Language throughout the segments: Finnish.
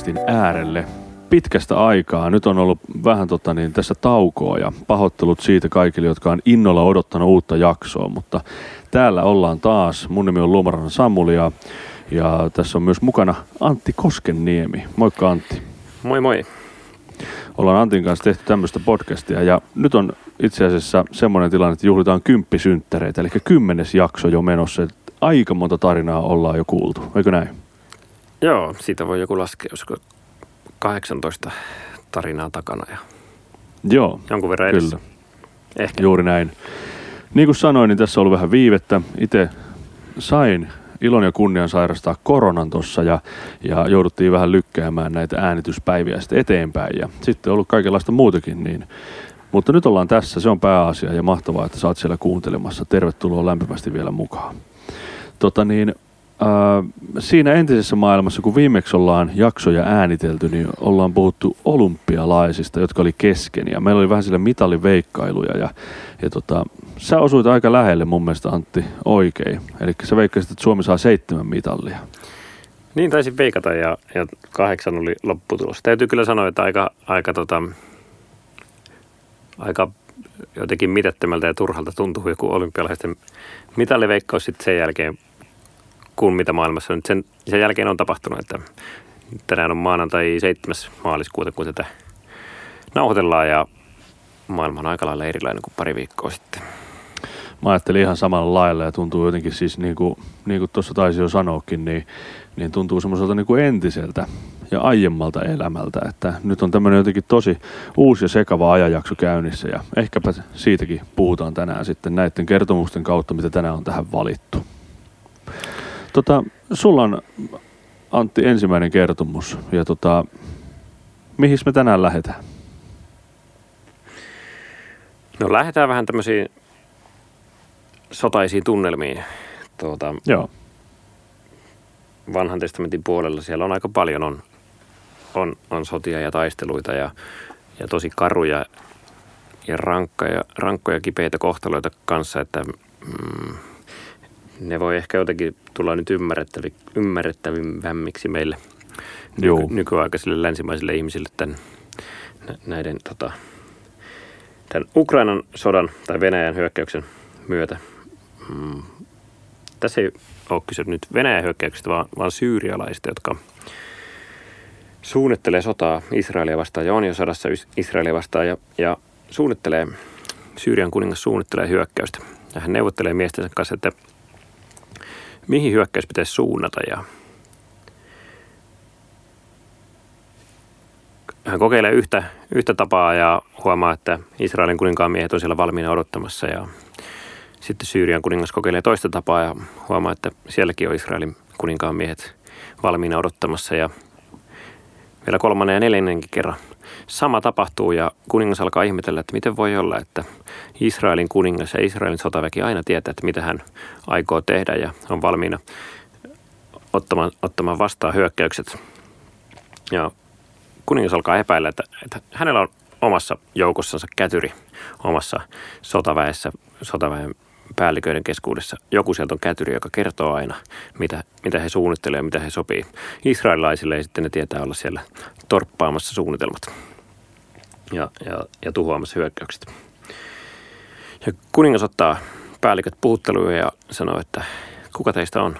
podcastin äärelle. Pitkästä aikaa. Nyt on ollut vähän tota, niin, tässä taukoa ja pahoittelut siitä kaikille, jotka on innolla odottanut uutta jaksoa, mutta täällä ollaan taas. Mun nimi on Luomaran Samuli ja, ja tässä on myös mukana Antti Koskenniemi. Moikka Antti. Moi moi. Ollaan Antin kanssa tehty tämmöistä podcastia ja nyt on itse asiassa semmoinen tilanne, että juhlitaan kymppisynttäreitä, eli kymmenes jakso jo menossa. Aika monta tarinaa ollaan jo kuultu, eikö näin? Joo, siitä voi joku laskea, olisiko 18 tarinaa takana ja Joo, jonkun verran edessä. kyllä. Ehkä. Juuri näin. Niin kuin sanoin, niin tässä on ollut vähän viivettä. Itse sain ilon ja kunnian sairastaa koronan tuossa ja, ja jouduttiin vähän lykkäämään näitä äänityspäiviä sitten eteenpäin. Ja sitten on ollut kaikenlaista muutakin. Niin. Mutta nyt ollaan tässä, se on pääasia ja mahtavaa, että saat siellä kuuntelemassa. Tervetuloa lämpimästi vielä mukaan. Tota niin, siinä entisessä maailmassa, kun viimeksi ollaan jaksoja äänitelty, niin ollaan puhuttu olympialaisista, jotka oli kesken. Ja meillä oli vähän sille mitaliveikkailuja. Ja, ja tota, sä osuit aika lähelle mun mielestä Antti oikein. Eli sä veikkasit, että Suomi saa seitsemän mitallia. Niin taisin veikata ja, ja kahdeksan oli lopputulos. Täytyy kyllä sanoa, että aika, aika, tota, aika jotenkin mitättömältä ja turhalta tuntuu joku olympialaisten mitaliveikkaus sitten sen jälkeen, kun mitä maailmassa nyt sen, sen jälkeen on tapahtunut. Että tänään on maanantai 7. maaliskuuta, kun tätä nauhoitellaan ja maailma on aika lailla erilainen kuin pari viikkoa sitten. Mä ajattelin ihan samalla lailla ja tuntuu jotenkin siis niin kuin, niin kuin tuossa taisi jo sanoakin, niin, niin tuntuu semmoiselta niin kuin entiseltä ja aiemmalta elämältä, että nyt on tämmöinen jotenkin tosi uusi ja sekava ajanjakso käynnissä ja ehkäpä siitäkin puhutaan tänään sitten näiden kertomusten kautta, mitä tänään on tähän valittu. Tota, sulla on Antti ensimmäinen kertomus ja tota, mihin me tänään lähdetään? No lähdetään vähän tämmöisiin sotaisiin tunnelmiin. Tuota, Joo, vanhan testamentin puolella siellä on aika paljon on, on, on sotia ja taisteluita ja, ja tosi karuja ja rankkoja, rankkoja kipeitä kohtaloita kanssa, että mm, ne voi ehkä jotenkin tulla nyt ymmärrettävi, ymmärrettävimmiksi meille Joo. nyky, nykyaikaisille länsimaisille ihmisille tämän, nä- näiden tota, tämän Ukrainan sodan tai Venäjän hyökkäyksen myötä. Mm, tässä ei ole kyse nyt Venäjän hyökkäyksestä, vaan, vaan syyrialaisista, jotka suunnittelee sotaa Israelia vastaan ja on jo sodassa Is- Israelia vastaan ja, ja suunnittelee, Syyrian kuningas suunnittelee hyökkäystä. Ja hän neuvottelee miestensä kanssa, että mihin hyökkäys pitäisi suunnata ja hän kokeilee yhtä, yhtä tapaa ja huomaa, että Israelin kuninkaan miehet on siellä valmiina odottamassa ja sitten Syyrian kuningas kokeilee toista tapaa ja huomaa, että sielläkin on Israelin kuninkaan miehet valmiina odottamassa ja vielä kolmannen ja neljännenkin kerran sama tapahtuu ja kuningas alkaa ihmetellä, että miten voi olla, että Israelin kuningas ja Israelin sotaväki aina tietää, että mitä hän aikoo tehdä ja on valmiina ottamaan, ottamaan vastaan hyökkäykset. Ja kuningas alkaa epäillä, että, että hänellä on omassa joukossansa kätyri omassa sotaväessä, sotaväen päälliköiden keskuudessa. Joku sieltä on kätyri, joka kertoo aina, mitä, mitä he suunnittelevat ja mitä he sopii. Israelilaisille ja sitten ne tietää olla siellä torppaamassa suunnitelmat ja, ja, ja tuhoamassa hyökkäykset. Ja kuningas ottaa päälliköt puhutteluja ja sanoo, että kuka teistä on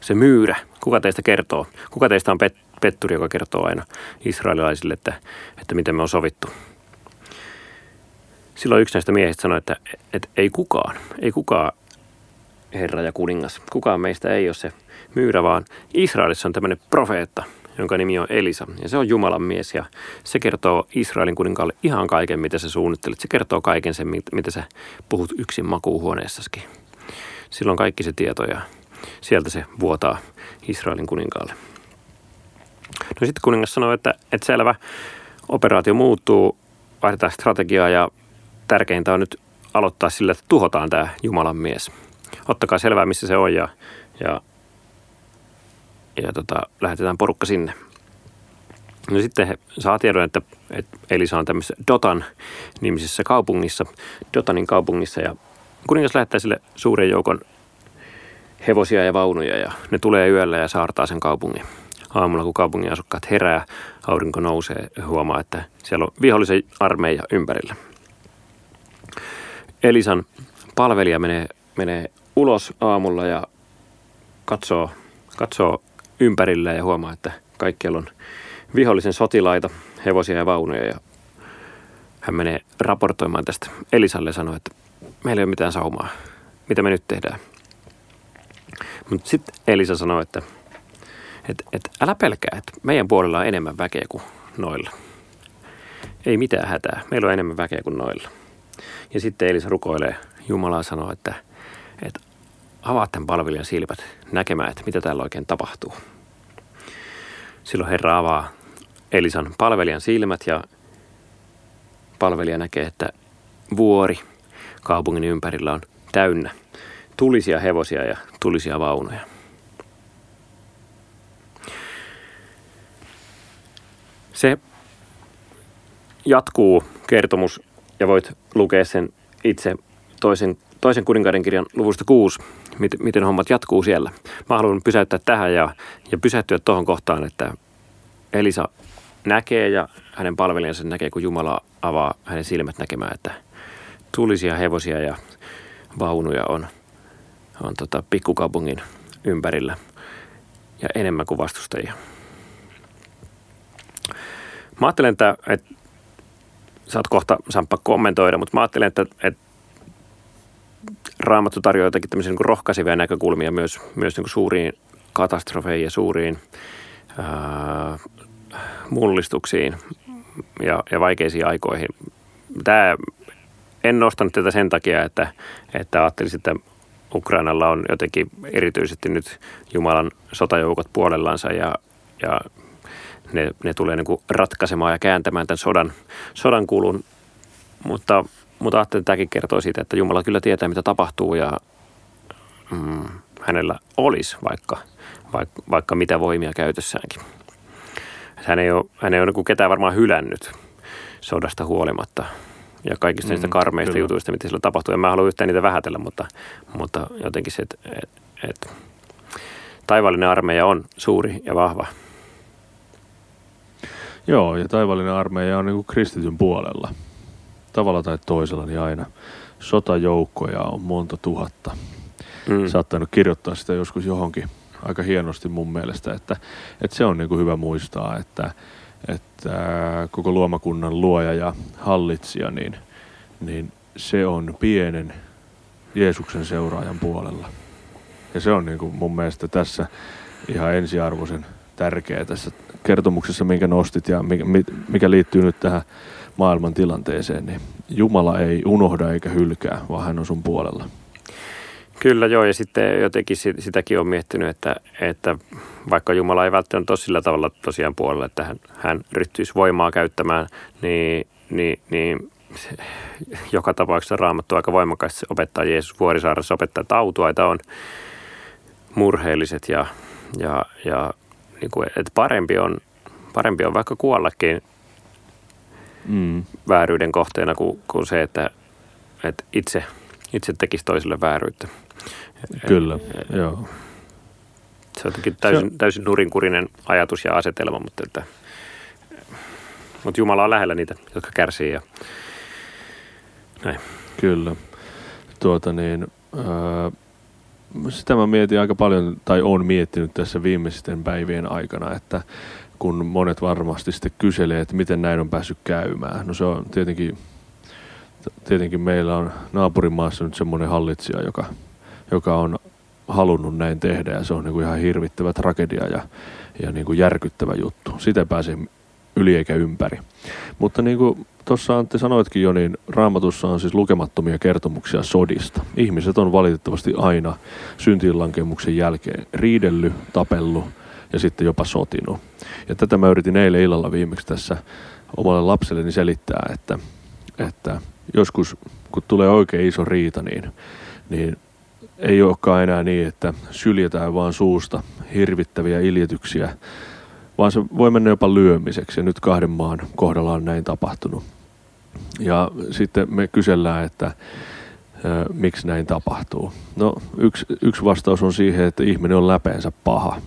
se myyrä, kuka teistä kertoo, kuka teistä on pet, petturi, joka kertoo aina israelilaisille, että, että miten me on sovittu. Silloin yksi näistä miehistä sanoi, että, että ei kukaan, ei kukaan herra ja kuningas, kukaan meistä ei ole se myyrä, vaan Israelissa on tämmöinen profeetta, jonka nimi on Elisa. Ja se on Jumalan mies ja se kertoo Israelin kuninkaalle ihan kaiken, mitä sä suunnittelet. Se kertoo kaiken sen, mit- mitä sä puhut yksin makuuhuoneessaskin. Silloin kaikki se tieto ja sieltä se vuotaa Israelin kuninkaalle. No sitten kuningas sanoi, että, että selvä, operaatio muuttuu, vaihdetaan strategiaa ja tärkeintä on nyt aloittaa sillä, että tuhotaan tämä Jumalan mies. Ottakaa selvää, missä se on ja, ja, ja tota, lähetetään porukka sinne. No sitten he saa tiedon, että, että Elisa on tämmöisessä Dotan nimisessä kaupungissa, Dotanin kaupungissa ja kuningas lähettää sille suuren joukon hevosia ja vaunuja ja ne tulee yöllä ja saartaa sen kaupungin. Aamulla kun kaupungin asukkaat herää, aurinko nousee ja huomaa, että siellä on vihollisen armeija ympärillä. Elisan palvelija menee, menee ulos aamulla ja katsoo, katsoo ympärillä ja huomaa, että kaikkialla on vihollisen sotilaita, hevosia ja vaunuja ja hän menee raportoimaan tästä Elisalle ja sanoo, että meillä ei ole mitään saumaa. Mitä me nyt tehdään? Mutta sitten Elisa sanoi, että, että, että älä pelkää, että meidän puolella on enemmän väkeä kuin noilla. Ei mitään hätää, meillä on enemmän väkeä kuin noilla. Ja sitten Elisa rukoilee Jumalaa sanoo, että, että avaa tämän palvelijan silmät näkemään, että mitä täällä oikein tapahtuu. Silloin Herra avaa Elisan palvelijan silmät ja palvelija näkee, että vuori kaupungin ympärillä on täynnä tulisia hevosia ja tulisia vaunuja. Se jatkuu kertomus ja voit lukea sen itse toisen, toisen kuninkaiden kirjan luvusta 6, miten, miten hommat jatkuu siellä. Mä haluan pysäyttää tähän ja, ja pysähtyä tuohon kohtaan, että Elisa näkee ja hänen palvelijansa näkee, kun Jumala avaa hänen silmät näkemään, että tulisia hevosia ja vaunuja on, on tota pikkukaupungin ympärillä ja enemmän kuin vastustajia. Mä ajattelen, että, että saat kohta Samppa kommentoida, mutta mä ajattelen, että, että Raamattu tarjoaa jotakin tämmöisiä niin rohkaisevia näkökulmia myös, myös niin suuriin katastrofeihin ja suuriin ää, mullistuksiin ja, ja vaikeisiin aikoihin. Tämä, en nostanut tätä sen takia, että, että ajattelisin, että Ukrainalla on jotenkin erityisesti nyt Jumalan sotajoukot puolellansa ja, ja ne, ne tulee niin kuin ratkaisemaan ja kääntämään tämän sodan, sodan kulun. Mutta, mutta ajattelin, että tämäkin kertoo siitä, että Jumala kyllä tietää, mitä tapahtuu ja mm, hänellä olisi vaikka, vaikka, vaikka mitä voimia käytössäänkin. Hän ei ole, hän ei ole niin ketään varmaan hylännyt sodasta huolimatta ja kaikista mm, niistä karmeista kyllä. jutuista, mitä sillä tapahtuu. En mä halua yhtään niitä vähätellä, mutta, mutta jotenkin se, että et, et, taivaallinen armeija on suuri ja vahva. Joo, ja taivaallinen armeija on niin kuin kristityn puolella. Tavalla tai toisella, niin aina sotajoukkoja on monta tuhatta. Mm. Saattanut kirjoittaa sitä joskus johonkin aika hienosti mun mielestä, että, että se on niin kuin hyvä muistaa, että, että koko luomakunnan luoja ja hallitsija, niin, niin se on pienen Jeesuksen seuraajan puolella. Ja se on niin kuin mun mielestä tässä ihan ensiarvoisen tärkeä tässä kertomuksessa, minkä nostit ja mikä, liittyy nyt tähän maailman tilanteeseen, niin Jumala ei unohda eikä hylkää, vaan hän on sun puolella. Kyllä joo, ja sitten jotenkin sitäkin on miettinyt, että, että vaikka Jumala ei välttämättä ole sillä tavalla tosiaan puolella, että hän, hän ryhtyisi voimaa käyttämään, niin, niin, niin joka tapauksessa raamattu aika voimakkaasti opettaa Jeesus Vuorisaaressa opettaa, että autuaita on murheelliset ja, ja, ja niin kuin, että parempi on, parempi on vaikka kuollakin mm. vääryyden kohteena kuin, kuin se, että, että itse, itse tekisi toiselle vääryyttä. Kyllä, et, joo. Se on jotenkin täysin, se... täysin nurinkurinen ajatus ja asetelma, mutta, että, mutta Jumala on lähellä niitä, jotka kärsii ja näin. Kyllä. Tuota niin, ää, sitä mä mietin aika paljon, tai on miettinyt tässä viimeisten päivien aikana, että kun monet varmasti sitten kyselee, että miten näin on päässyt käymään. No se on tietenkin, tietenkin meillä on naapurimaassa nyt semmoinen hallitsija, joka, joka on halunnut näin tehdä ja se on niin kuin ihan hirvittävä tragedia ja, ja niin kuin järkyttävä juttu. Sitä pääsee yli eikä ympäri. Mutta niin kuin tuossa Antti sanoitkin jo, niin raamatussa on siis lukemattomia kertomuksia sodista. Ihmiset on valitettavasti aina syntiinlankemuksen jälkeen riidelly, tapellu ja sitten jopa sotinut. Ja tätä mä yritin eilen illalla viimeksi tässä omalle lapselleni selittää, että, että joskus kun tulee oikein iso riita, niin, niin ei olekaan enää niin, että syljetään vaan suusta hirvittäviä iljetyksiä, vaan se voi mennä jopa lyömiseksi. Ja nyt kahden maan kohdalla on näin tapahtunut. Ja sitten me kysellään, että miksi näin tapahtuu. No yksi, yksi vastaus on siihen, että ihminen on läpeensä paha.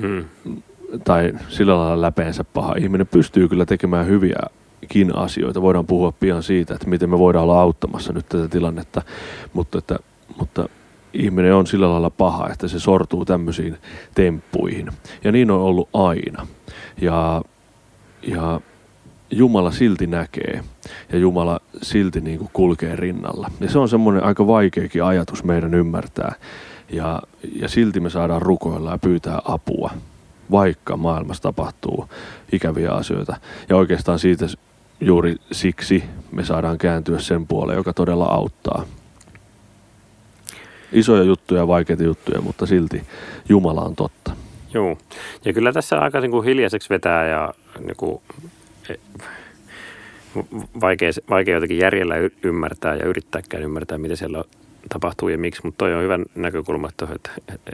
Hmm. Tai sillä lailla läpeensä paha. Ihminen pystyy kyllä tekemään hyviäkin asioita. Voidaan puhua pian siitä, että miten me voidaan olla auttamassa nyt tätä tilannetta. Mutta, että, mutta ihminen on sillä lailla paha, että se sortuu tämmöisiin temppuihin. Ja niin on ollut aina. Ja, ja Jumala silti näkee ja Jumala silti niin kuin kulkee rinnalla. Ja se on semmoinen aika vaikeakin ajatus meidän ymmärtää. Ja, ja silti me saadaan rukoilla ja pyytää apua, vaikka maailmassa tapahtuu ikäviä asioita. Ja oikeastaan siitä juuri siksi me saadaan kääntyä sen puoleen, joka todella auttaa. Isoja juttuja, vaikeita juttuja, mutta silti Jumala on totta. Joo, ja kyllä tässä aika niin kuin hiljaiseksi vetää ja niin kuin vaikea, vaikea jotenkin järjellä ymmärtää ja yrittääkään ymmärtää, mitä siellä tapahtuu ja miksi, mutta toi on hyvä näkökulma, että, että, että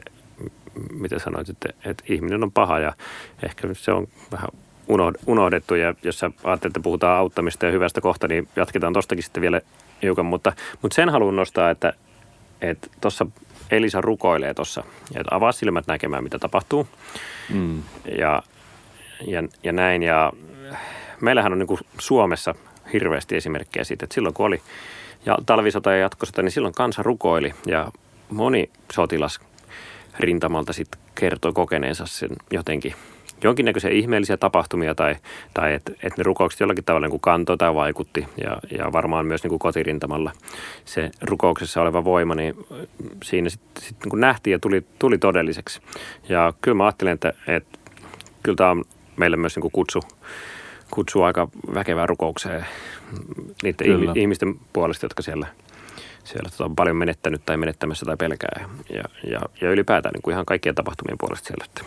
mitä sanoit, että, että ihminen on paha ja ehkä se on vähän unohdettu ja jos sä ajattelet, että puhutaan auttamista ja hyvästä kohta, niin jatketaan tostakin sitten vielä hiukan, mutta, mutta sen haluan nostaa, että tuossa Elisa rukoilee tuossa, että avaa silmät näkemään, mitä tapahtuu. Mm. ja, ja, ja näin. Ja meillähän on niin Suomessa hirveästi esimerkkejä siitä, että silloin kun oli ja talvisota ja jatkosota, niin silloin kansa rukoili. Ja moni sotilas rintamalta sitten kertoi kokeneensa sen jotenkin jonkinnäköisiä ihmeellisiä tapahtumia tai, tai että et ne rukoukset jollakin tavalla niin kantoi tai vaikutti ja, ja varmaan myös niin kuin kotirintamalla se rukouksessa oleva voima, niin siinä sitten sit niin nähtiin ja tuli, tuli todelliseksi. Ja kyllä mä ajattelen, että, että kyllä tämä on meille myös niin kuin kutsu kutsua aika väkevään rukoukseen niiden Kyllä. ihmisten puolesta, jotka siellä, siellä tota, on paljon menettänyt tai menettämässä tai pelkää. Ja, ja, ja ylipäätään niin kuin ihan kaikkien tapahtumien puolesta siellä. Että.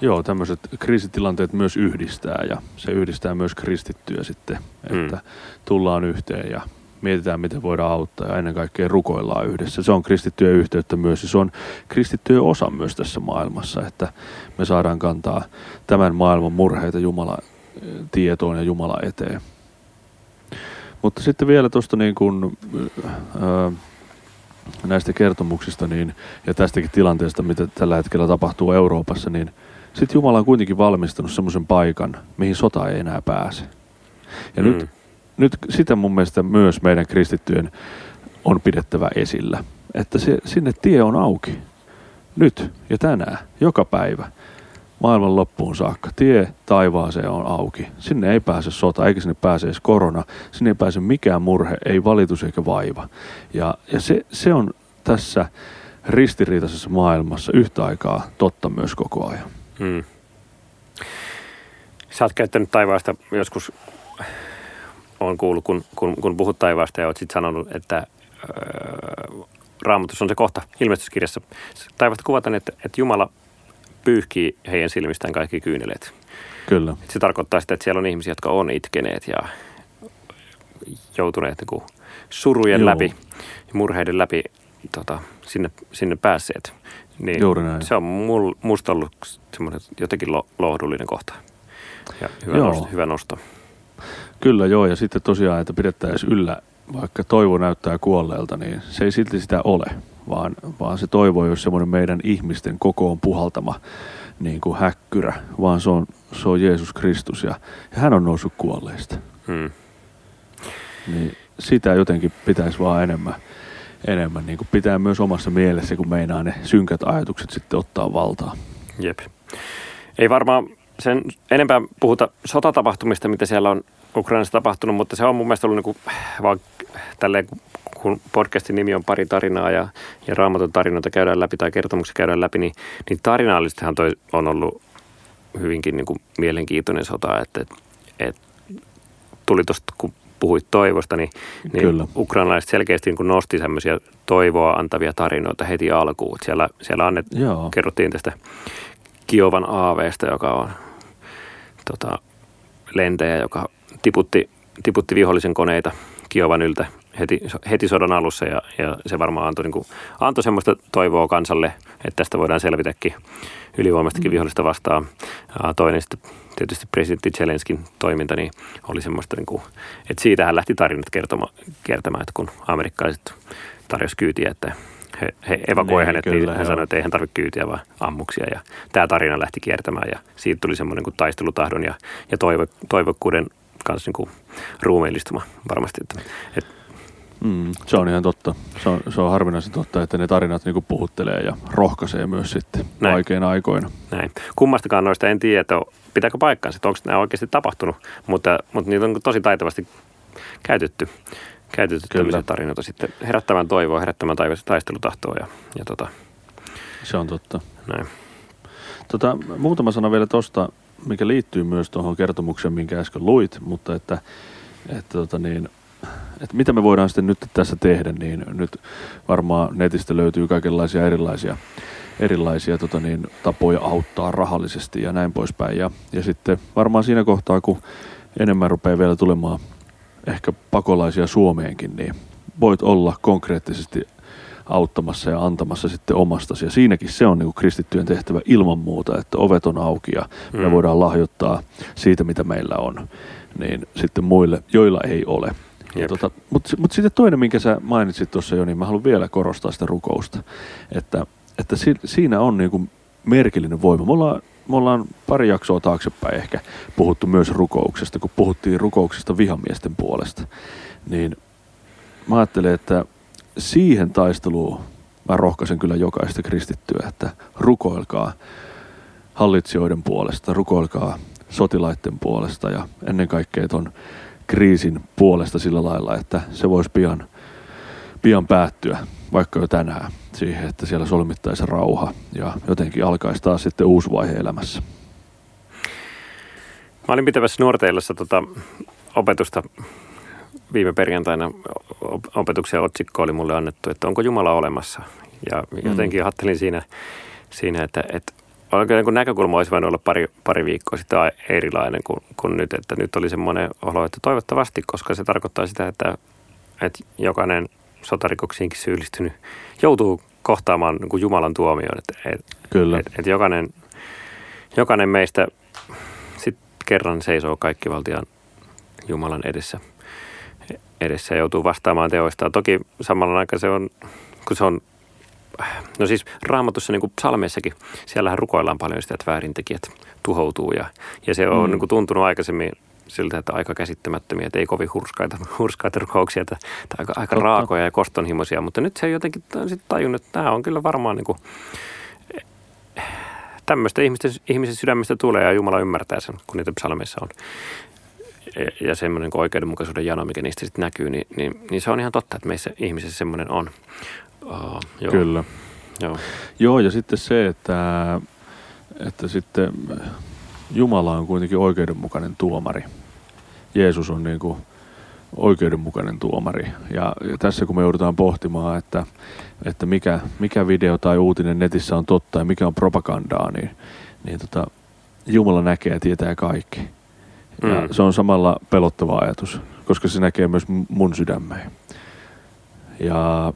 Joo, tämmöiset kriisitilanteet myös yhdistää ja se yhdistää myös kristittyä sitten, että mm. tullaan yhteen ja mietitään, miten voidaan auttaa ja ennen kaikkea rukoillaan yhdessä. Se on kristittyjen yhteyttä myös ja se on kristittyjen osa myös tässä maailmassa, että me saadaan kantaa tämän maailman murheita Jumala tietoon ja Jumala eteen. Mutta sitten vielä tuosta niin kuin, ää, näistä kertomuksista niin, ja tästäkin tilanteesta, mitä tällä hetkellä tapahtuu Euroopassa, niin sitten Jumala on kuitenkin valmistanut semmoisen paikan, mihin sota ei enää pääse. Ja mm. nyt, nyt sitä mun mielestä myös meidän kristittyjen on pidettävä esillä, että se, sinne tie on auki. Nyt ja tänään, joka päivä maailman loppuun saakka. Tie taivaaseen on auki. Sinne ei pääse sota, eikä sinne pääse edes korona. Sinne ei pääse mikään murhe, ei valitus eikä vaiva. Ja, ja se, se on tässä ristiriitaisessa maailmassa yhtä aikaa totta myös koko ajan. Hmm. Sä oot käyttänyt taivaasta joskus, on kuullut, kun, kun, kun puhut taivaasta ja oot sitten sanonut, että öö, raamatus on se kohta ilmestyskirjassa. Taivaasta kuvataan, että, että Jumala pyyhkii heidän silmistään kaikki kyyneleet. Kyllä. Se tarkoittaa sitä, että siellä on ihmisiä, jotka on itkeneet ja joutuneet niin surujen Joo. läpi ja murheiden läpi tota, sinne, sinne päässeet. Niin Juuri näin. Se on mul, musta ollut semmoinen jotenkin lo, lohdullinen kohta ja hyvä, joo. nosto, hyvä nosto. Kyllä joo, ja sitten tosiaan, että pidettäisiin yllä, vaikka toivo näyttää kuolleelta, niin se ei silti sitä ole vaan, vaan se toivo ei ole semmoinen meidän ihmisten kokoon puhaltama niin kuin häkkyrä, vaan se on, se on Jeesus Kristus ja, ja hän on noussut kuolleista. Hmm. Niin sitä jotenkin pitäisi vaan enemmän, enemmän niin kuin pitää myös omassa mielessä, kun meinaa ne synkät ajatukset sitten ottaa valtaa. Jep. Ei varmaan sen enempää puhuta sotatapahtumista, mitä siellä on Ukrainassa tapahtunut, mutta se on mun mielestä ollut niin kuin, vaan tälleen, kun podcastin nimi on pari tarinaa ja, ja raamatun tarinoita käydään läpi tai kertomuksia käydään läpi, niin, niin tarinaallisestihan toi on ollut hyvinkin niin kuin mielenkiintoinen sota, että, että, että tuli tuosta, kun puhuit toivosta, niin, niin Kyllä. ukrainalaiset selkeästi niin nosti semmoisia toivoa antavia tarinoita heti alkuun. Siellä, siellä annet, kerrottiin tästä Kiovan aaveesta, joka on tota, lentäjä, joka tiputti, tiputti vihollisen koneita Kiovan yltä heti, heti sodan alussa ja, ja se varmaan antoi, niin kuin, antoi semmoista toivoa kansalle, että tästä voidaan selvitäkin ylivoimaistakin mm. vihollista vastaan. Toinen sitten tietysti presidentti Zelenskin toiminta niin oli semmoista, niin kuin, että siitä hän lähti tarinat kertoma, kertomaan, että kun amerikkalaiset tarjosi kyytiä, että he, he evakoi niin, hänet, niin kyllä, niin hän joo. sanoi, että ei hän tarvitse kyytiä, vaan ammuksia. Ja tämä tarina lähti kiertämään ja siitä tuli semmoinen kuin taistelutahdon ja, ja toivo, toivokkuuden kanssa niin kuin ruumiillistuma varmasti. Että, että Mm, se on ihan totta. Se on, se on harvinaisen totta, että ne tarinat niinku puhuttelee ja rohkaisee myös sitten Näin. vaikeina aikoina. Näin. Kummastakaan noista en tiedä, että pitääkö paikkaansa, että onko nämä oikeasti tapahtunut, mutta, mutta niitä on tosi taitavasti käytetty, käytetty tämmöisiä tarinoita sitten herättämään toivoa, herättämään taistelutahtoa ja, ja tota. Se on totta. Näin. Tota, muutama sana vielä tuosta, mikä liittyy myös tuohon kertomukseen, minkä äsken luit, mutta että, että tota niin, että mitä me voidaan sitten nyt tässä tehdä, niin nyt varmaan netistä löytyy kaikenlaisia erilaisia, erilaisia tota niin, tapoja auttaa rahallisesti ja näin poispäin. Ja, ja sitten varmaan siinä kohtaa, kun enemmän rupeaa vielä tulemaan ehkä pakolaisia Suomeenkin, niin voit olla konkreettisesti auttamassa ja antamassa sitten omastasi. Ja siinäkin se on niin kuin kristittyjen tehtävä ilman muuta, että ovet on auki ja mm. me voidaan lahjoittaa siitä, mitä meillä on, niin sitten muille, joilla ei ole. Tota, Mutta mut sitten toinen, minkä sä mainitsit tuossa jo, niin mä haluan vielä korostaa sitä rukousta. Että, että si, siinä on niinku merkillinen voima. Me ollaan, me ollaan pari jaksoa taaksepäin ehkä puhuttu myös rukouksesta, kun puhuttiin rukouksesta vihamiesten puolesta. Niin mä ajattelen, että siihen taisteluun mä rohkaisen kyllä jokaista kristittyä, että rukoilkaa hallitsijoiden puolesta, rukoilkaa sotilaiden puolesta ja ennen kaikkea ton kriisin puolesta sillä lailla, että se voisi pian, pian päättyä, vaikka jo tänään, siihen, että siellä solmittaisi rauha ja jotenkin alkaisi taas sitten uusi vaihe elämässä. Mä olin pitävässä nuorteillassa tota opetusta viime perjantaina opetuksen otsikko oli mulle annettu, että onko Jumala olemassa. Ja jotenkin mm. ajattelin siinä, siinä että, että oikein niin näkökulma olisi voinut olla pari, pari viikkoa sitten erilainen kuin, kuin nyt. Että nyt oli semmoinen olo, että toivottavasti, koska se tarkoittaa sitä, että, että jokainen sotarikoksiinkin syyllistynyt joutuu kohtaamaan niin kuin Jumalan tuomioon. Että, et, Kyllä. Että, että jokainen, jokainen meistä sit kerran seisoo kaikki valtian Jumalan edessä, edessä ja joutuu vastaamaan teoistaan. Toki samalla aikaa se on, kun se on No siis raamatussa niin kuin psalmeissakin, siellähän rukoillaan paljon sitä, että väärintekijät tuhoutuu ja, ja se on mm. niin kuin tuntunut aikaisemmin siltä, että aika käsittämättömiä, että ei kovin hurskaita, hurskaita rukouksia, että, että aika, aika raakoja ja kostonhimoisia, mutta nyt se jotenkin sitten tajunnut, että tämä on kyllä varmaan niin kuin, tämmöistä ihmisten, ihmisen sydämestä tulee ja Jumala ymmärtää sen, kun niitä psalmeissa on. Ja, ja semmoinen oikeudenmukaisuuden jano, mikä niistä sitten näkyy, niin, niin, niin, se on ihan totta, että meissä ihmisessä semmoinen on. Aa, joo. Kyllä. Joo. joo, ja sitten se, että, että sitten Jumala on kuitenkin oikeudenmukainen tuomari. Jeesus on niin kuin oikeudenmukainen tuomari. Ja, ja tässä kun me joudutaan pohtimaan, että, että mikä, mikä video tai uutinen netissä on totta ja mikä on propagandaa, niin, niin tota, Jumala näkee ja tietää kaikki. Ja mm. se on samalla pelottava ajatus, koska se näkee myös mun sydämeen. Ja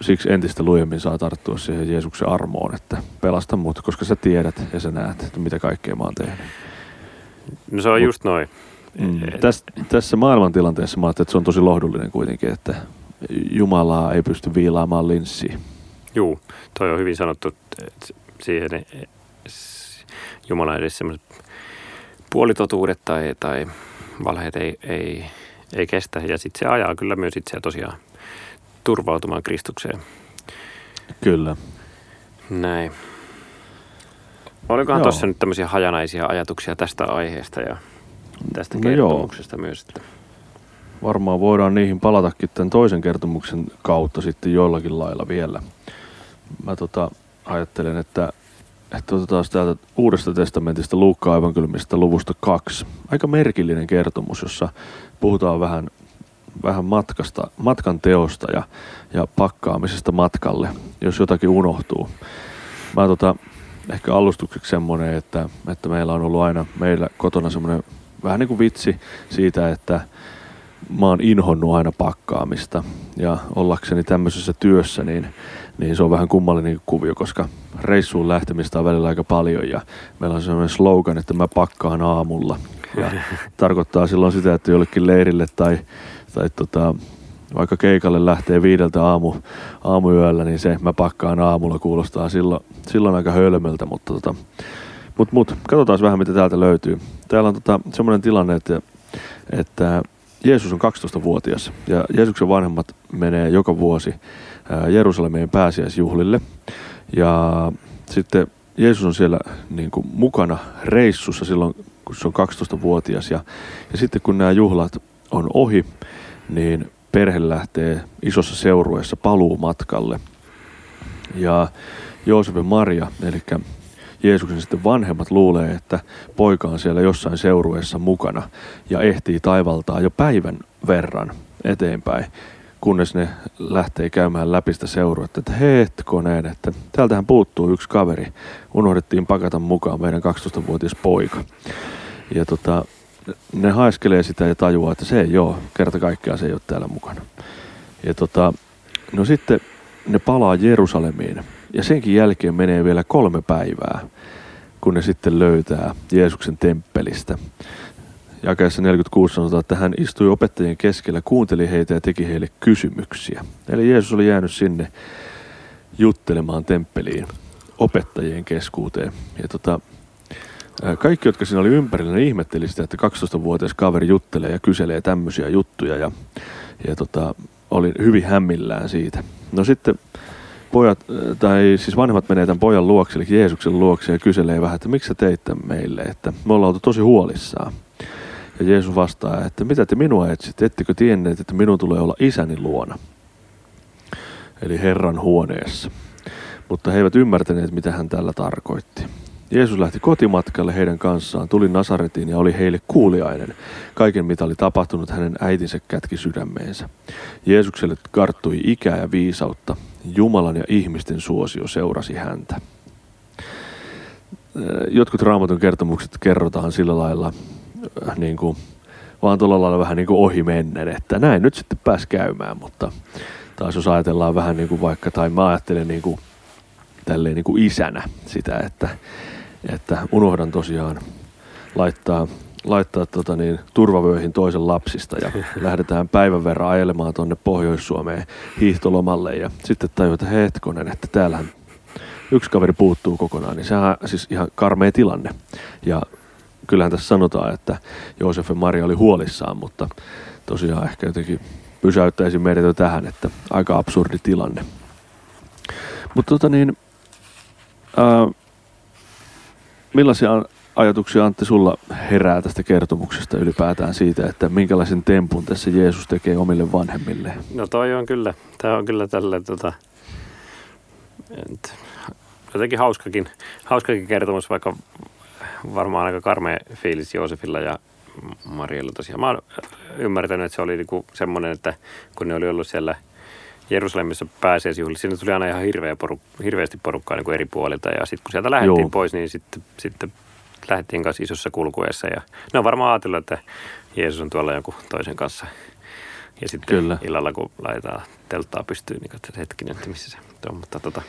siksi entistä lujemmin saa tarttua siihen Jeesuksen armoon, että pelasta mut, koska sä tiedät ja sä näet, että mitä kaikkea mä oon tehnyt. No se on Mut, just noin. Mm, täs, tässä maailmantilanteessa mä ajattelin, että se on tosi lohdullinen kuitenkin, että Jumalaa ei pysty viilaamaan linssiin. Juu, toi on hyvin sanottu siihen Jumala edes semmoiset puolitotuudet tai, tai valheet ei, ei, ei kestä. Ja sitten se ajaa kyllä myös itseä tosiaan turvautumaan Kristukseen. Kyllä. Näin. Olikohan tuossa nyt tämmöisiä hajanaisia ajatuksia tästä aiheesta ja tästä no kertomuksesta joo. myös? Että... Varmaan voidaan niihin palatakin tämän toisen kertomuksen kautta sitten jollakin lailla vielä. Mä tota, ajattelen, että, että otetaan täältä Uudesta testamentista Luukka aivankylmistä luvusta kaksi. Aika merkillinen kertomus, jossa puhutaan vähän vähän matkasta, matkan teosta ja, ja pakkaamisesta matkalle, jos jotakin unohtuu. Mä tota, ehkä alustukseksi semmoinen, että, että meillä on ollut aina meillä kotona semmoinen vähän niin kuin vitsi siitä, että mä oon inhonnut aina pakkaamista ja ollakseni tämmöisessä työssä, niin, niin se on vähän kummallinen kuvio, koska reissuun lähtemistä on välillä aika paljon ja meillä on sellainen slogan, että mä pakkaan aamulla. Ja tarkoittaa silloin sitä, että jollekin leirille tai, tai tota, vaikka keikalle lähtee viideltä aamu, aamuyöllä, niin se mä pakkaan aamulla kuulostaa silloin, silloin aika hölmöltä, mutta tota, mut, mut, katsotaan vähän mitä täältä löytyy. Täällä on tota, semmoinen tilanne, että, että Jeesus on 12-vuotias ja Jeesuksen vanhemmat menee joka vuosi Jerusalemeen pääsiäisjuhlille. Ja sitten Jeesus on siellä niin kuin mukana reissussa silloin, kun se on 12-vuotias. Ja, ja sitten kun nämä juhlat on ohi, niin perhe lähtee isossa seurueessa paluumatkalle. Ja Joosef ja Maria, eli Jeesuksen sitten vanhemmat luulee, että poika on siellä jossain seurueessa mukana ja ehtii taivaltaa jo päivän verran eteenpäin, kunnes ne lähtee käymään läpi sitä seuruetta, että hetkoneen, että täältähän puuttuu yksi kaveri. Unohdettiin pakata mukaan meidän 12-vuotias poika. Ja tota, ne haiskelee sitä ja tajuaa, että se ei ole, kerta kaikkiaan se ei ole täällä mukana. Ja tota, no sitten ne palaa Jerusalemiin ja senkin jälkeen menee vielä kolme päivää, kun ne sitten löytää Jeesuksen temppelistä. Jakeessa 46 sanotaan, että hän istui opettajien keskellä, kuunteli heitä ja teki heille kysymyksiä. Eli Jeesus oli jäänyt sinne juttelemaan temppeliin opettajien keskuuteen. Ja tota, kaikki, jotka siinä oli ympärillä, ne ihmetteli sitä, että 12-vuotias kaveri juttelee ja kyselee tämmöisiä juttuja ja, ja tota, oli hyvin hämmillään siitä. No sitten pojat, tai siis vanhemmat menee tämän pojan luokse, eli Jeesuksen luokse ja kyselee vähän, että miksi sä teit meille, että me ollaan oltu tosi huolissaan. Ja Jeesus vastaa, että mitä te minua etsit, ettekö tienneet, että minun tulee olla isäni luona. Eli Herran huoneessa. Mutta he eivät ymmärtäneet, mitä hän tällä tarkoitti. Jeesus lähti kotimatkalle heidän kanssaan, tuli Nasaretiin ja oli heille kuuliainen. Kaiken mitä oli tapahtunut, hänen äitinsä kätki sydämeensä. Jeesukselle karttui ikää ja viisautta. Jumalan ja ihmisten suosio seurasi häntä. Jotkut raamatun kertomukset kerrotaan sillä lailla, niin kuin, vaan tuolla lailla vähän niin kuin ohi mennen, että näin nyt sitten pääs käymään, mutta taas jos ajatellaan vähän niin kuin vaikka, tai mä ajattelen niin kuin, tälleen niin kuin isänä sitä, että että unohdan tosiaan laittaa, laittaa tota niin, turvavyöihin toisen lapsista ja lähdetään päivän verran ajelemaan tuonne Pohjois-Suomeen hiihtolomalle ja sitten tajuta hetkonen, että täällähän yksi kaveri puuttuu kokonaan, niin sehän on siis ihan karmea tilanne. Ja kyllähän tässä sanotaan, että Joosef ja Maria oli huolissaan, mutta tosiaan ehkä jotenkin pysäyttäisin meidät jo tähän, että aika absurdi tilanne. Mutta tota niin, ää, Millaisia ajatuksia Antti sulla herää tästä kertomuksesta ylipäätään siitä, että minkälaisen tempun tässä Jeesus tekee omille vanhemmille? No toi on kyllä, tämä on kyllä tälle tota, jotenkin hauskakin, hauskakin kertomus, vaikka varmaan aika karmea fiilis Joosefilla ja Mariella tosiaan. Mä oon ymmärtänyt, että se oli niinku semmoinen, että kun ne oli ollut siellä – Jerusalemissa pääsiäisjuhlissa, sinne tuli aina ihan hirveä poru, hirveästi porukkaa niin kuin eri puolilta. Ja sitten kun sieltä lähdettiin Joo. pois, niin sitten, sitten lähdettiin kanssa isossa kulkueessa. Ja ne on varmaan ajatellut, että Jeesus on tuolla jonkun toisen kanssa. Ja sitten Kyllä. illalla, kun laitetaan telttaa pystyyn, niin katsotaan hetkinen, että missä se on. Mutta tota...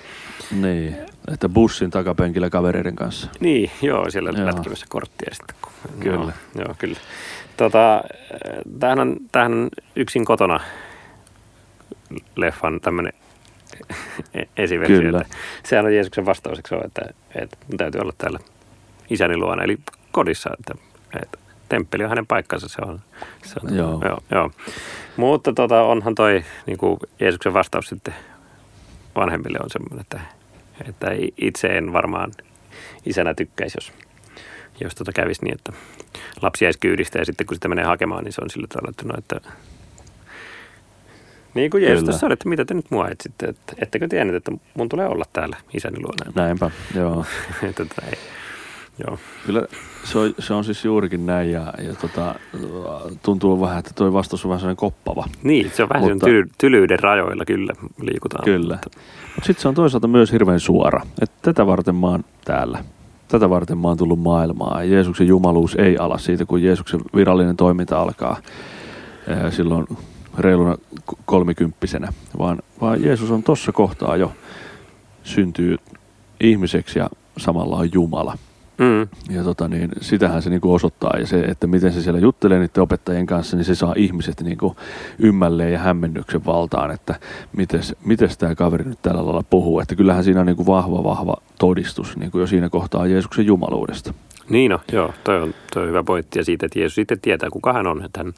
Niin, että bussin takapenkillä kavereiden kanssa. Niin, joo, siellä joo. lätkimässä korttia sitten. Kun, kyllä. Joo, joo, kyllä. Tota, tämähän, on, tämähän on yksin kotona leffan tämmöinen esiversio. Kyllä. Että sehän on Jeesuksen vastaukseksi että, että täytyy olla täällä isäni luona, eli kodissa, että, että temppeli on hänen paikkansa, se on. Se on joo. joo. joo. Mutta tota, onhan toi niin kuin Jeesuksen vastaus sitten vanhemmille on semmoinen, että, että itse en varmaan isänä tykkäisi, jos, jos tota kävisi niin, että lapsi jäisi kyydistä ja sitten kun sitä menee hakemaan, niin se on sillä tavalla, että, no, että niin kuin Jeesus tässä että mitä te nyt mua etsitte, että ettekö tiennyt, että mun tulee olla täällä isäni luona. Näinpä, joo. tota, ei. Joo. Kyllä se on, se on siis juurikin näin ja, ja tota, tuntuu vähän, että tuo vastaus on vähän sellainen koppava. Niin, se on vähän mutta, tyly, tylyyden rajoilla kyllä liikutaan. Kyllä. Mutta, mutta sitten se on toisaalta myös hirveän suora, että tätä varten mä oon täällä. Tätä varten mä oon tullut maailmaan. Jeesuksen jumaluus ei ala siitä, kun Jeesuksen virallinen toiminta alkaa silloin reiluna kolmikymppisenä, vaan, vaan Jeesus on tuossa kohtaa jo syntyy ihmiseksi ja samalla on Jumala. Mm. Ja tota niin, sitähän se niinku osoittaa ja se, että miten se siellä juttelee niiden opettajien kanssa, niin se saa ihmiset niinku ymmälleen ja hämmennyksen valtaan, että miten tämä kaveri nyt tällä lailla puhuu. Että kyllähän siinä on niinku vahva, vahva todistus niinku jo siinä kohtaa Jeesuksen jumaluudesta. Niin no, joo, toi on, toi on hyvä pointti ja siitä, että Jeesus sitten tietää, kuka hän on. Että hän,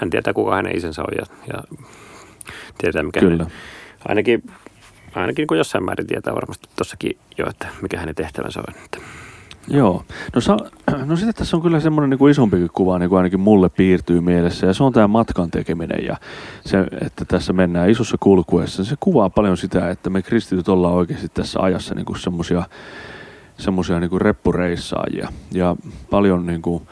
hän tietää, kuka hänen isänsä on ja, ja tietää, mikä Kyllä. Hänen, ainakin, ainakin kun jossain määrin tietää varmasti tuossakin jo, että mikä hänen tehtävänsä on. Että. Joo. No, sa, no sitten tässä on kyllä semmoinen niin kuin isompikin kuva, niin kuin ainakin mulle piirtyy mielessä, ja se on tämä matkan tekeminen, ja se, että tässä mennään isossa kulkuessa. Se kuvaa paljon sitä, että me kristityt ollaan oikeasti tässä ajassa niin kuin semmoisia semmoisia niin reppureissaajia, ja paljon niin kuin,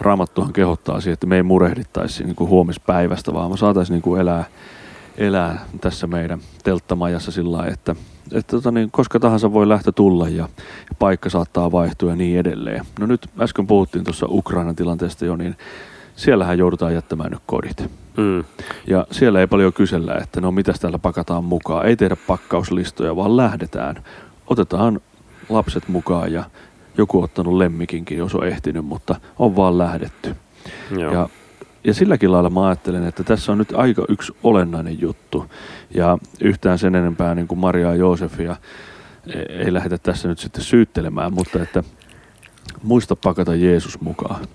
Raamattuhan kehottaa siihen, että me ei murehdittaisi niin kuin huomispäivästä, vaan me saataisiin niin kuin elää, elää tässä meidän telttamajassa sillä lailla, että että tota niin, koska tahansa voi lähtö tulla ja paikka saattaa vaihtua ja niin edelleen. No nyt äsken puhuttiin tuossa Ukrainan tilanteesta jo, niin siellähän joudutaan jättämään nyt kodit. Mm. Ja siellä ei paljon kysellä, että no mitäs täällä pakataan mukaan. Ei tehdä pakkauslistoja, vaan lähdetään. Otetaan lapset mukaan ja joku ottanut lemmikinkin, jos on ehtinyt, mutta on vaan lähdetty. Joo. Ja ja silläkin lailla mä ajattelen, että tässä on nyt aika yksi olennainen juttu. Ja yhtään sen enempää niin kuin Maria ja Joosefia ei lähdetä tässä nyt sitten syyttelemään, mutta että muista pakata Jeesus mukaan.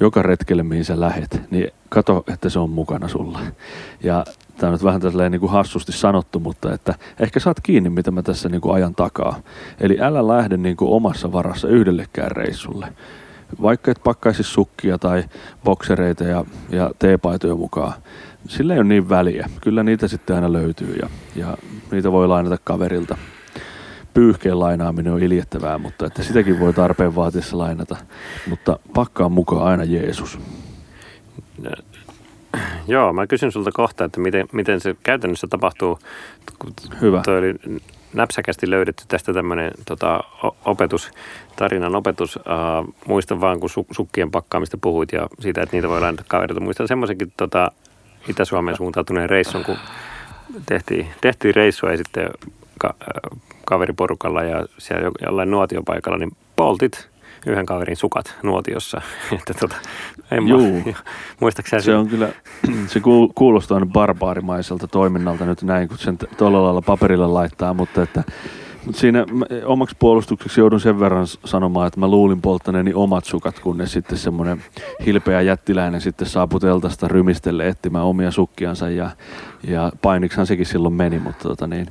Joka retkelle, mihin sä lähet, niin kato, että se on mukana sulla. Ja tämä on nyt vähän tällainen niin kuin hassusti sanottu, mutta että ehkä saat kiinni, mitä mä tässä niin kuin ajan takaa. Eli älä lähde niin kuin omassa varassa yhdellekään reissulle vaikka et pakkaisi sukkia tai boksereita ja, ja teepaitoja mukaan, sillä ei ole niin väliä. Kyllä niitä sitten aina löytyy ja, ja niitä voi lainata kaverilta. Pyyhkeen lainaaminen on iljettävää, mutta että sitäkin voi tarpeen vaatiessa lainata. Mutta pakkaa mukaan aina Jeesus. Joo, mä kysyn sulta kohta, että miten, miten se käytännössä tapahtuu. Hyvä. Toi oli näpsäkästi löydetty tästä tämmöinen tota, opetus, tarinan opetus. Uh, muistan vaan, kun su- sukkien pakkaamista puhuit ja siitä, että niitä voi lainata kaverilta. Muistan semmoisenkin tota, Itä-Suomeen suuntautuneen reissun, kun tehtiin, tehtiin reissua ja sitten ka- kaveriporukalla ja siellä jollain nuotiopaikalla, niin poltit yhden kaverin sukat nuotiossa. että tota, en Juu. Muistaakseni se on kyllä, se kuulostaa barbaarimaiselta toiminnalta nyt näin, kun sen tuolla lailla paperille laittaa, mutta että mutta siinä omaksi puolustukseksi joudun sen verran sanomaan, että mä luulin polttaneeni omat sukat, kunnes sitten semmoinen hilpeä jättiläinen sitten saapui teltasta rymistelle etsimään omia sukkiansa ja, ja painiksihan sekin silloin meni, mutta tota niin,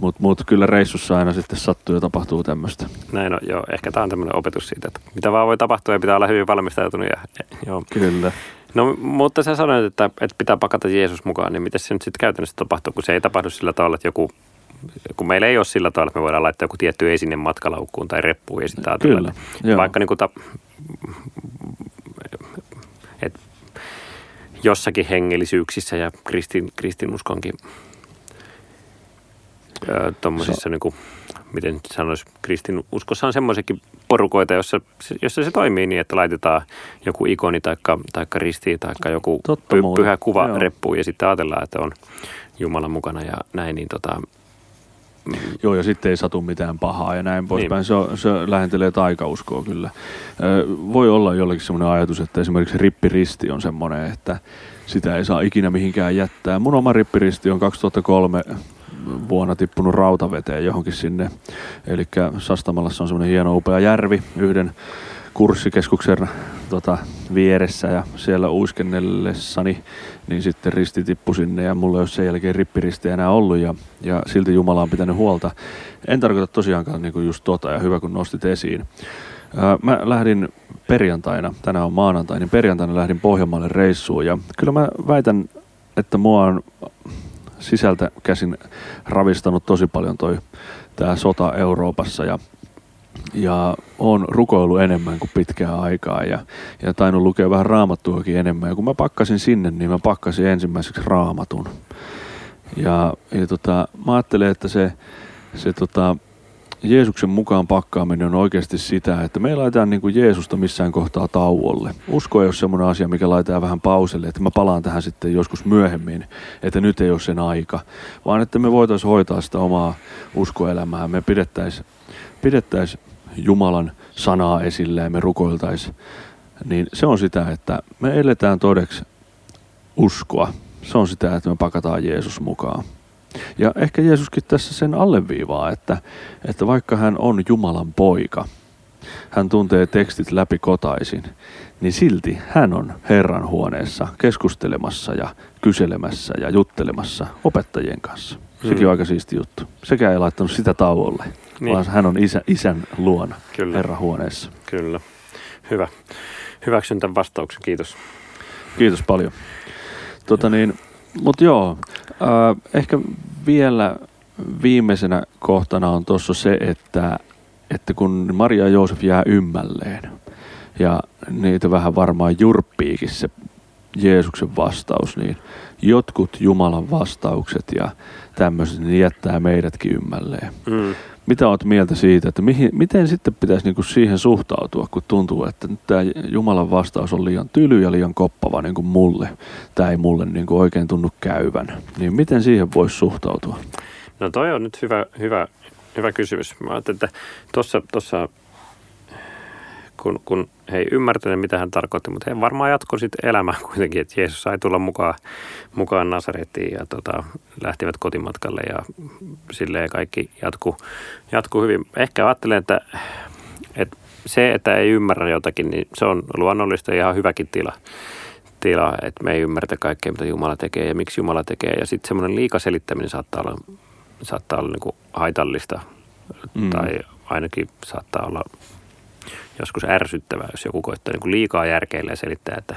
mutta mut kyllä reissussa aina sitten sattuu ja tapahtuu tämmöistä. Näin on, joo. Ehkä tämä on tämmöinen opetus siitä, että mitä vaan voi tapahtua ja pitää olla hyvin valmistautunut. Ja, joo. Kyllä. No, mutta sä sanoit, että, että pitää pakata Jeesus mukaan, niin miten se nyt sitten käytännössä tapahtuu, kun se ei tapahdu sillä tavalla, että joku kun meillä ei ole sillä tavalla, että me voidaan laittaa joku tietty esine matkalaukkuun tai reppuun ja sitten Kyllä, että vaikka niin kuin ta, että jossakin hengellisyyksissä ja kristin, kristinuskonkin tuommoisissa, niin kuin, miten sanoisi, kristinuskossa on semmoisiakin porukoita, jossa, jossa se toimii niin, että laitetaan joku ikoni tai taikka risti tai joku Totta py, pyhä kuva Joo. reppuun ja sitten ajatellaan, että on Jumala mukana ja näin, niin tota, mm. Joo, ja sitten ei satu mitään pahaa ja näin poispäin. Niin. Se, on, se lähentelee taikauskoa kyllä. voi olla jollekin semmoinen ajatus, että esimerkiksi rippiristi on semmoinen, että sitä ei saa ikinä mihinkään jättää. Mun oma rippiristi on 2003 vuonna tippunut rautaveteen johonkin sinne. Eli Sastamalassa on semmoinen hieno upea järvi yhden kurssikeskuksen tota, vieressä ja siellä uiskennellessani, niin sitten risti tippui sinne ja mulla ei ole sen jälkeen rippiristi enää ollut ja, ja silti Jumala on pitänyt huolta. En tarkoita tosiaankaan niin kuin just tota ja hyvä kun nostit esiin. Mä lähdin perjantaina, tänään on maanantai, niin perjantaina lähdin Pohjanmaalle reissuun ja kyllä mä väitän, että mua on sisältä käsin ravistanut tosi paljon toi tämä sota Euroopassa ja ja on rukoillut enemmän kuin pitkään aikaa ja, ja tainnut lukea vähän raamattuakin enemmän. Ja kun mä pakkasin sinne, niin mä pakkasin ensimmäiseksi raamatun. Ja, ja tota, mä ajattelen, että se, se tota, Jeesuksen mukaan pakkaaminen on oikeasti sitä, että me ei laiteta niin kuin Jeesusta missään kohtaa tauolle. Usko ei ole semmoinen asia, mikä laitetaan vähän pauselle, että mä palaan tähän sitten joskus myöhemmin, että nyt ei ole sen aika. Vaan että me voitaisiin hoitaa sitä omaa uskoelämää, me pidettäisiin pidettäisi Jumalan sanaa esille ja me rukoiltaisiin. Niin se on sitä, että me eletään todeksi uskoa. Se on sitä, että me pakataan Jeesus mukaan. Ja ehkä Jeesuskin tässä sen alleviivaa, että, että vaikka hän on Jumalan poika, hän tuntee tekstit läpi kotaisin, niin silti hän on Herran huoneessa keskustelemassa ja kyselemässä ja juttelemassa opettajien kanssa. Sekin hmm. on aika siisti juttu. Sekä ei laittanut sitä tauolle, niin. vaan hän on isä, isän luona Kyllä. Herran huoneessa. Kyllä. Hyvä. Hyväksyn tämän vastauksen. Kiitos. Kiitos paljon. Tota niin, mutta joo, äh, ehkä vielä viimeisenä kohtana on tuossa se, että, että kun Maria ja Joosef jää ymmälleen ja niitä vähän varmaan jurppiikin se Jeesuksen vastaus, niin jotkut Jumalan vastaukset ja tämmöiset niin jättää meidätkin ymmälleen. Mm. Mitä olet mieltä siitä, että mihin, miten sitten pitäisi niinku siihen suhtautua, kun tuntuu, että tämä Jumalan vastaus on liian tyly ja liian koppava kuin mulle. Tämä ei mulle niinku oikein tunnu käyvän. Niin miten siihen voisi suhtautua? No toi on nyt hyvä, hyvä, hyvä kysymys. Mä ajattelin, että tuossa kun, kun he ei ymmärtäneet, mitä hän tarkoitti, mutta he varmaan jatkoi sitten elämää kuitenkin, että Jeesus sai tulla mukaan, mukaan Nasarettiin ja tota, lähtivät kotimatkalle ja silleen kaikki jatku, jatku hyvin. Ehkä ajattelen, että, että se, että ei ymmärrä jotakin, niin se on luonnollista ja ihan hyväkin tila tila, että me ei ymmärretä kaikkea, mitä Jumala tekee ja miksi Jumala tekee. Ja sitten semmoinen liikaselittäminen saattaa olla, saattaa olla niin kuin haitallista mm. tai ainakin saattaa olla joskus ärsyttävää, jos joku koittaa niin kuin liikaa järkeillä ja selittää, että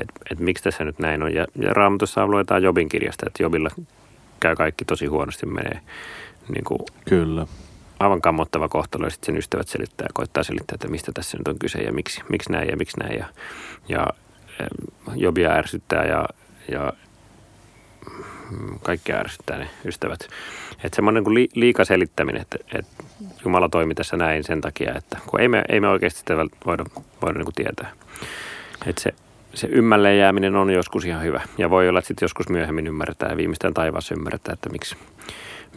et, et miksi tässä nyt näin on. Ja, ja Raamatussa luetaan Jobin kirjasta, että Jobilla käy kaikki tosi huonosti, menee niin kuin Kyllä. aivan kammottava kohtalo ja sitten sen ystävät selittää ja koittaa selittää, että mistä tässä nyt on kyse ja miksi, miksi näin ja miksi näin. Ja, ja Jobia ärsyttää ja, ja kaikki ärsyttää ne ystävät. Että semmoinen niin liika selittäminen, että, että Jumala toimi tässä näin sen takia, että kun ei me, ei me oikeasti sitä voida, voida niin kuin tietää. Että se, se ymmälleen jääminen on joskus ihan hyvä. Ja voi olla, että sitten joskus myöhemmin ymmärretään ja viimeistään taivaassa ymmärretään, että miksi,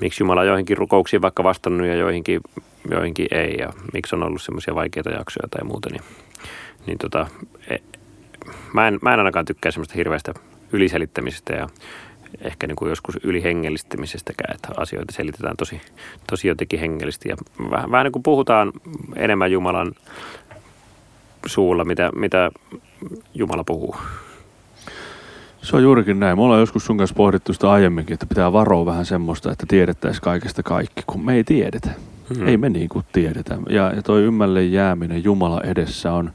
miksi Jumala joihinkin rukouksiin vaikka vastannut ja joihinkin, joihinkin ei. Ja miksi on ollut semmoisia vaikeita jaksoja tai muuta. Niin, niin tota, e, mä, en, mä en ainakaan tykkää semmoista hirveästä yliselittämisestä ja ehkä niin kuin joskus ylihengellistämisestäkään, että asioita selitetään tosi, tosi jotenkin hengellisesti. Ja vähän, vähän niin kuin puhutaan enemmän Jumalan suulla, mitä, mitä Jumala puhuu. Se on juurikin näin. Me ollaan joskus sun kanssa pohdittu sitä aiemminkin, että pitää varoa vähän semmoista, että tiedettäisiin kaikesta kaikki, kun me ei tiedetä. Hmm. Ei me niin kuin tiedetä. Ja, ja toi ymmälle jääminen Jumala edessä on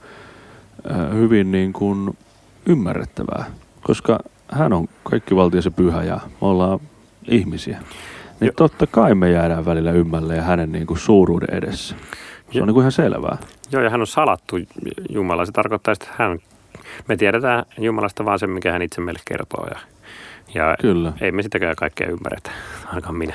äh, hyvin niin kuin ymmärrettävää, koska hän on kaikki valtiossa pyhä ja me ollaan ihmisiä. Niin jo. totta kai me jäädään välillä ymmälle ja hänen niin kuin suuruuden edessä. Se jo. on niin kuin ihan selvää. Joo, ja hän on salattu Jumala. Se tarkoittaa, että hän, me tiedetään Jumalasta vaan sen, mikä hän itse meille kertoo. Ja, ja Kyllä. ei me sitäkään kaikkea ymmärretä, ainakaan minä.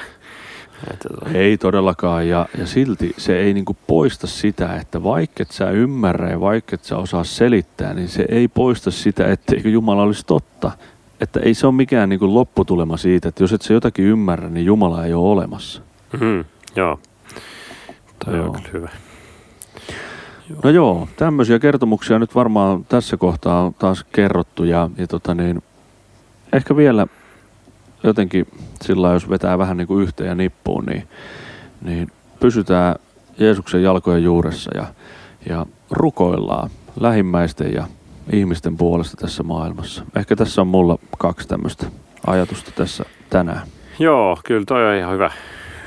Tota- ei todellakaan, ja, ja silti se ei niinku poista sitä, että vaikka et sä ymmärrä ja vaikka et sä osaa selittää, niin se ei poista sitä, etteikö Jumala olisi totta että ei se ole mikään niin kuin lopputulema siitä, että jos et sä jotakin ymmärrä, niin Jumala ei ole olemassa. Mm-hmm, joo. Toi joo. on kyllä hyvä. Joo. No joo, tämmöisiä kertomuksia nyt varmaan tässä kohtaa on taas kerrottu ja, ja tota niin, ehkä vielä jotenkin sillä jos vetää vähän niin kuin yhteen ja nippuun, niin, niin pysytään Jeesuksen jalkojen juuressa ja, ja rukoillaan lähimmäisten ja ihmisten puolesta tässä maailmassa. Ehkä tässä on mulla kaksi tämmöistä ajatusta tässä tänään. Joo, kyllä toi on ihan hyvä,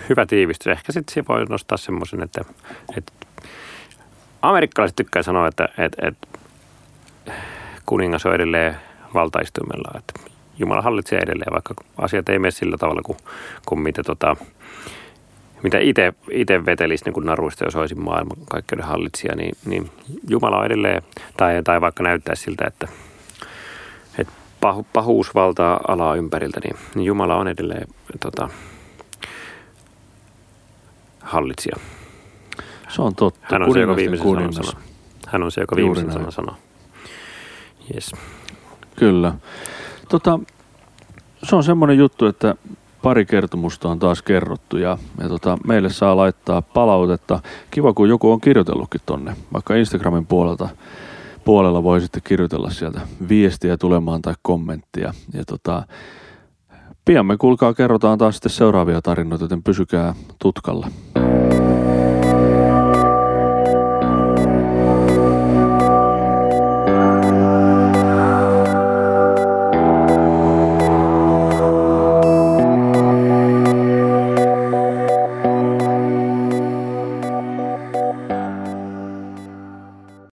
hyvä tiivistys. Ehkä sitten voi nostaa semmoisen, että, että amerikkalaiset tykkää sanoa, että, että, että kuningas on edelleen valtaistuimella, että Jumala hallitsee edelleen, vaikka asiat ei mene sillä tavalla kuin, kuin mitä tota, mitä itse vetelisi niin naruista, jos olisin maailman kaikkeuden hallitsija, niin, niin Jumala on edelleen, tai, tai vaikka näyttää siltä, että, että pahu, pahuus valtaa alaa ympäriltä, niin, niin Jumala on edelleen tota, hallitsija. Se on totta. Hän on se, joka viimeisen sanan sanoo. Hän on se, joka viimeisen sanan sanoo. Yes. Kyllä. Tota, se on semmoinen juttu, että pari kertomusta on taas kerrottu ja, ja tota, meille saa laittaa palautetta. Kiva, kun joku on kirjoitellutkin tonne, vaikka Instagramin puolelta, puolella voi sitten kirjoitella sieltä viestiä tulemaan tai kommenttia. Ja tota, pian me kuulkaa kerrotaan taas sitten seuraavia tarinoita, joten pysykää tutkalla.